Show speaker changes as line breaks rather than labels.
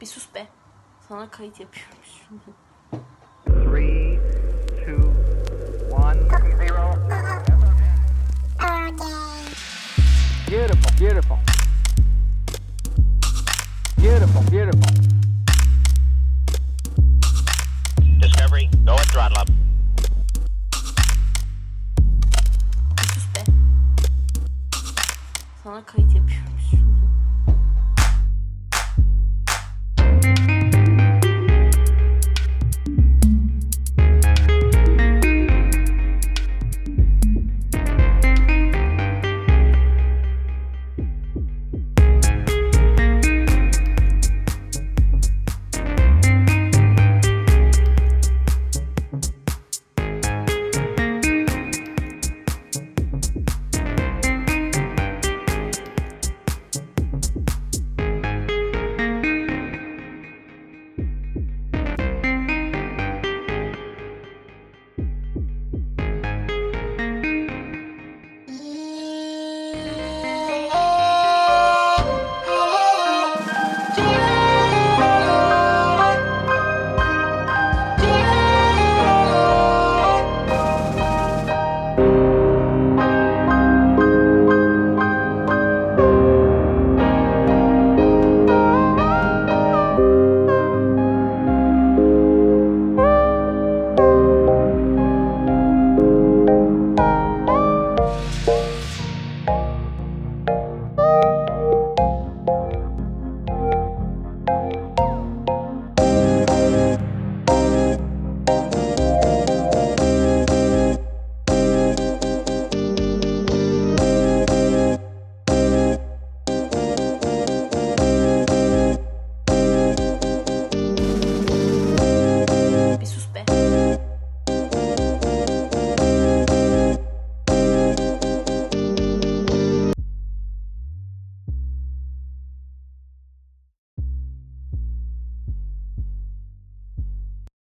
Bir sus be. Sana kayıt yapıyorum şimdi.
Three, two, one, zero. Beautiful, beautiful. Beautiful, beautiful.
Discovery, go at throttle up.
Bir sus be. Sana kayıt yapıyorum şimdi.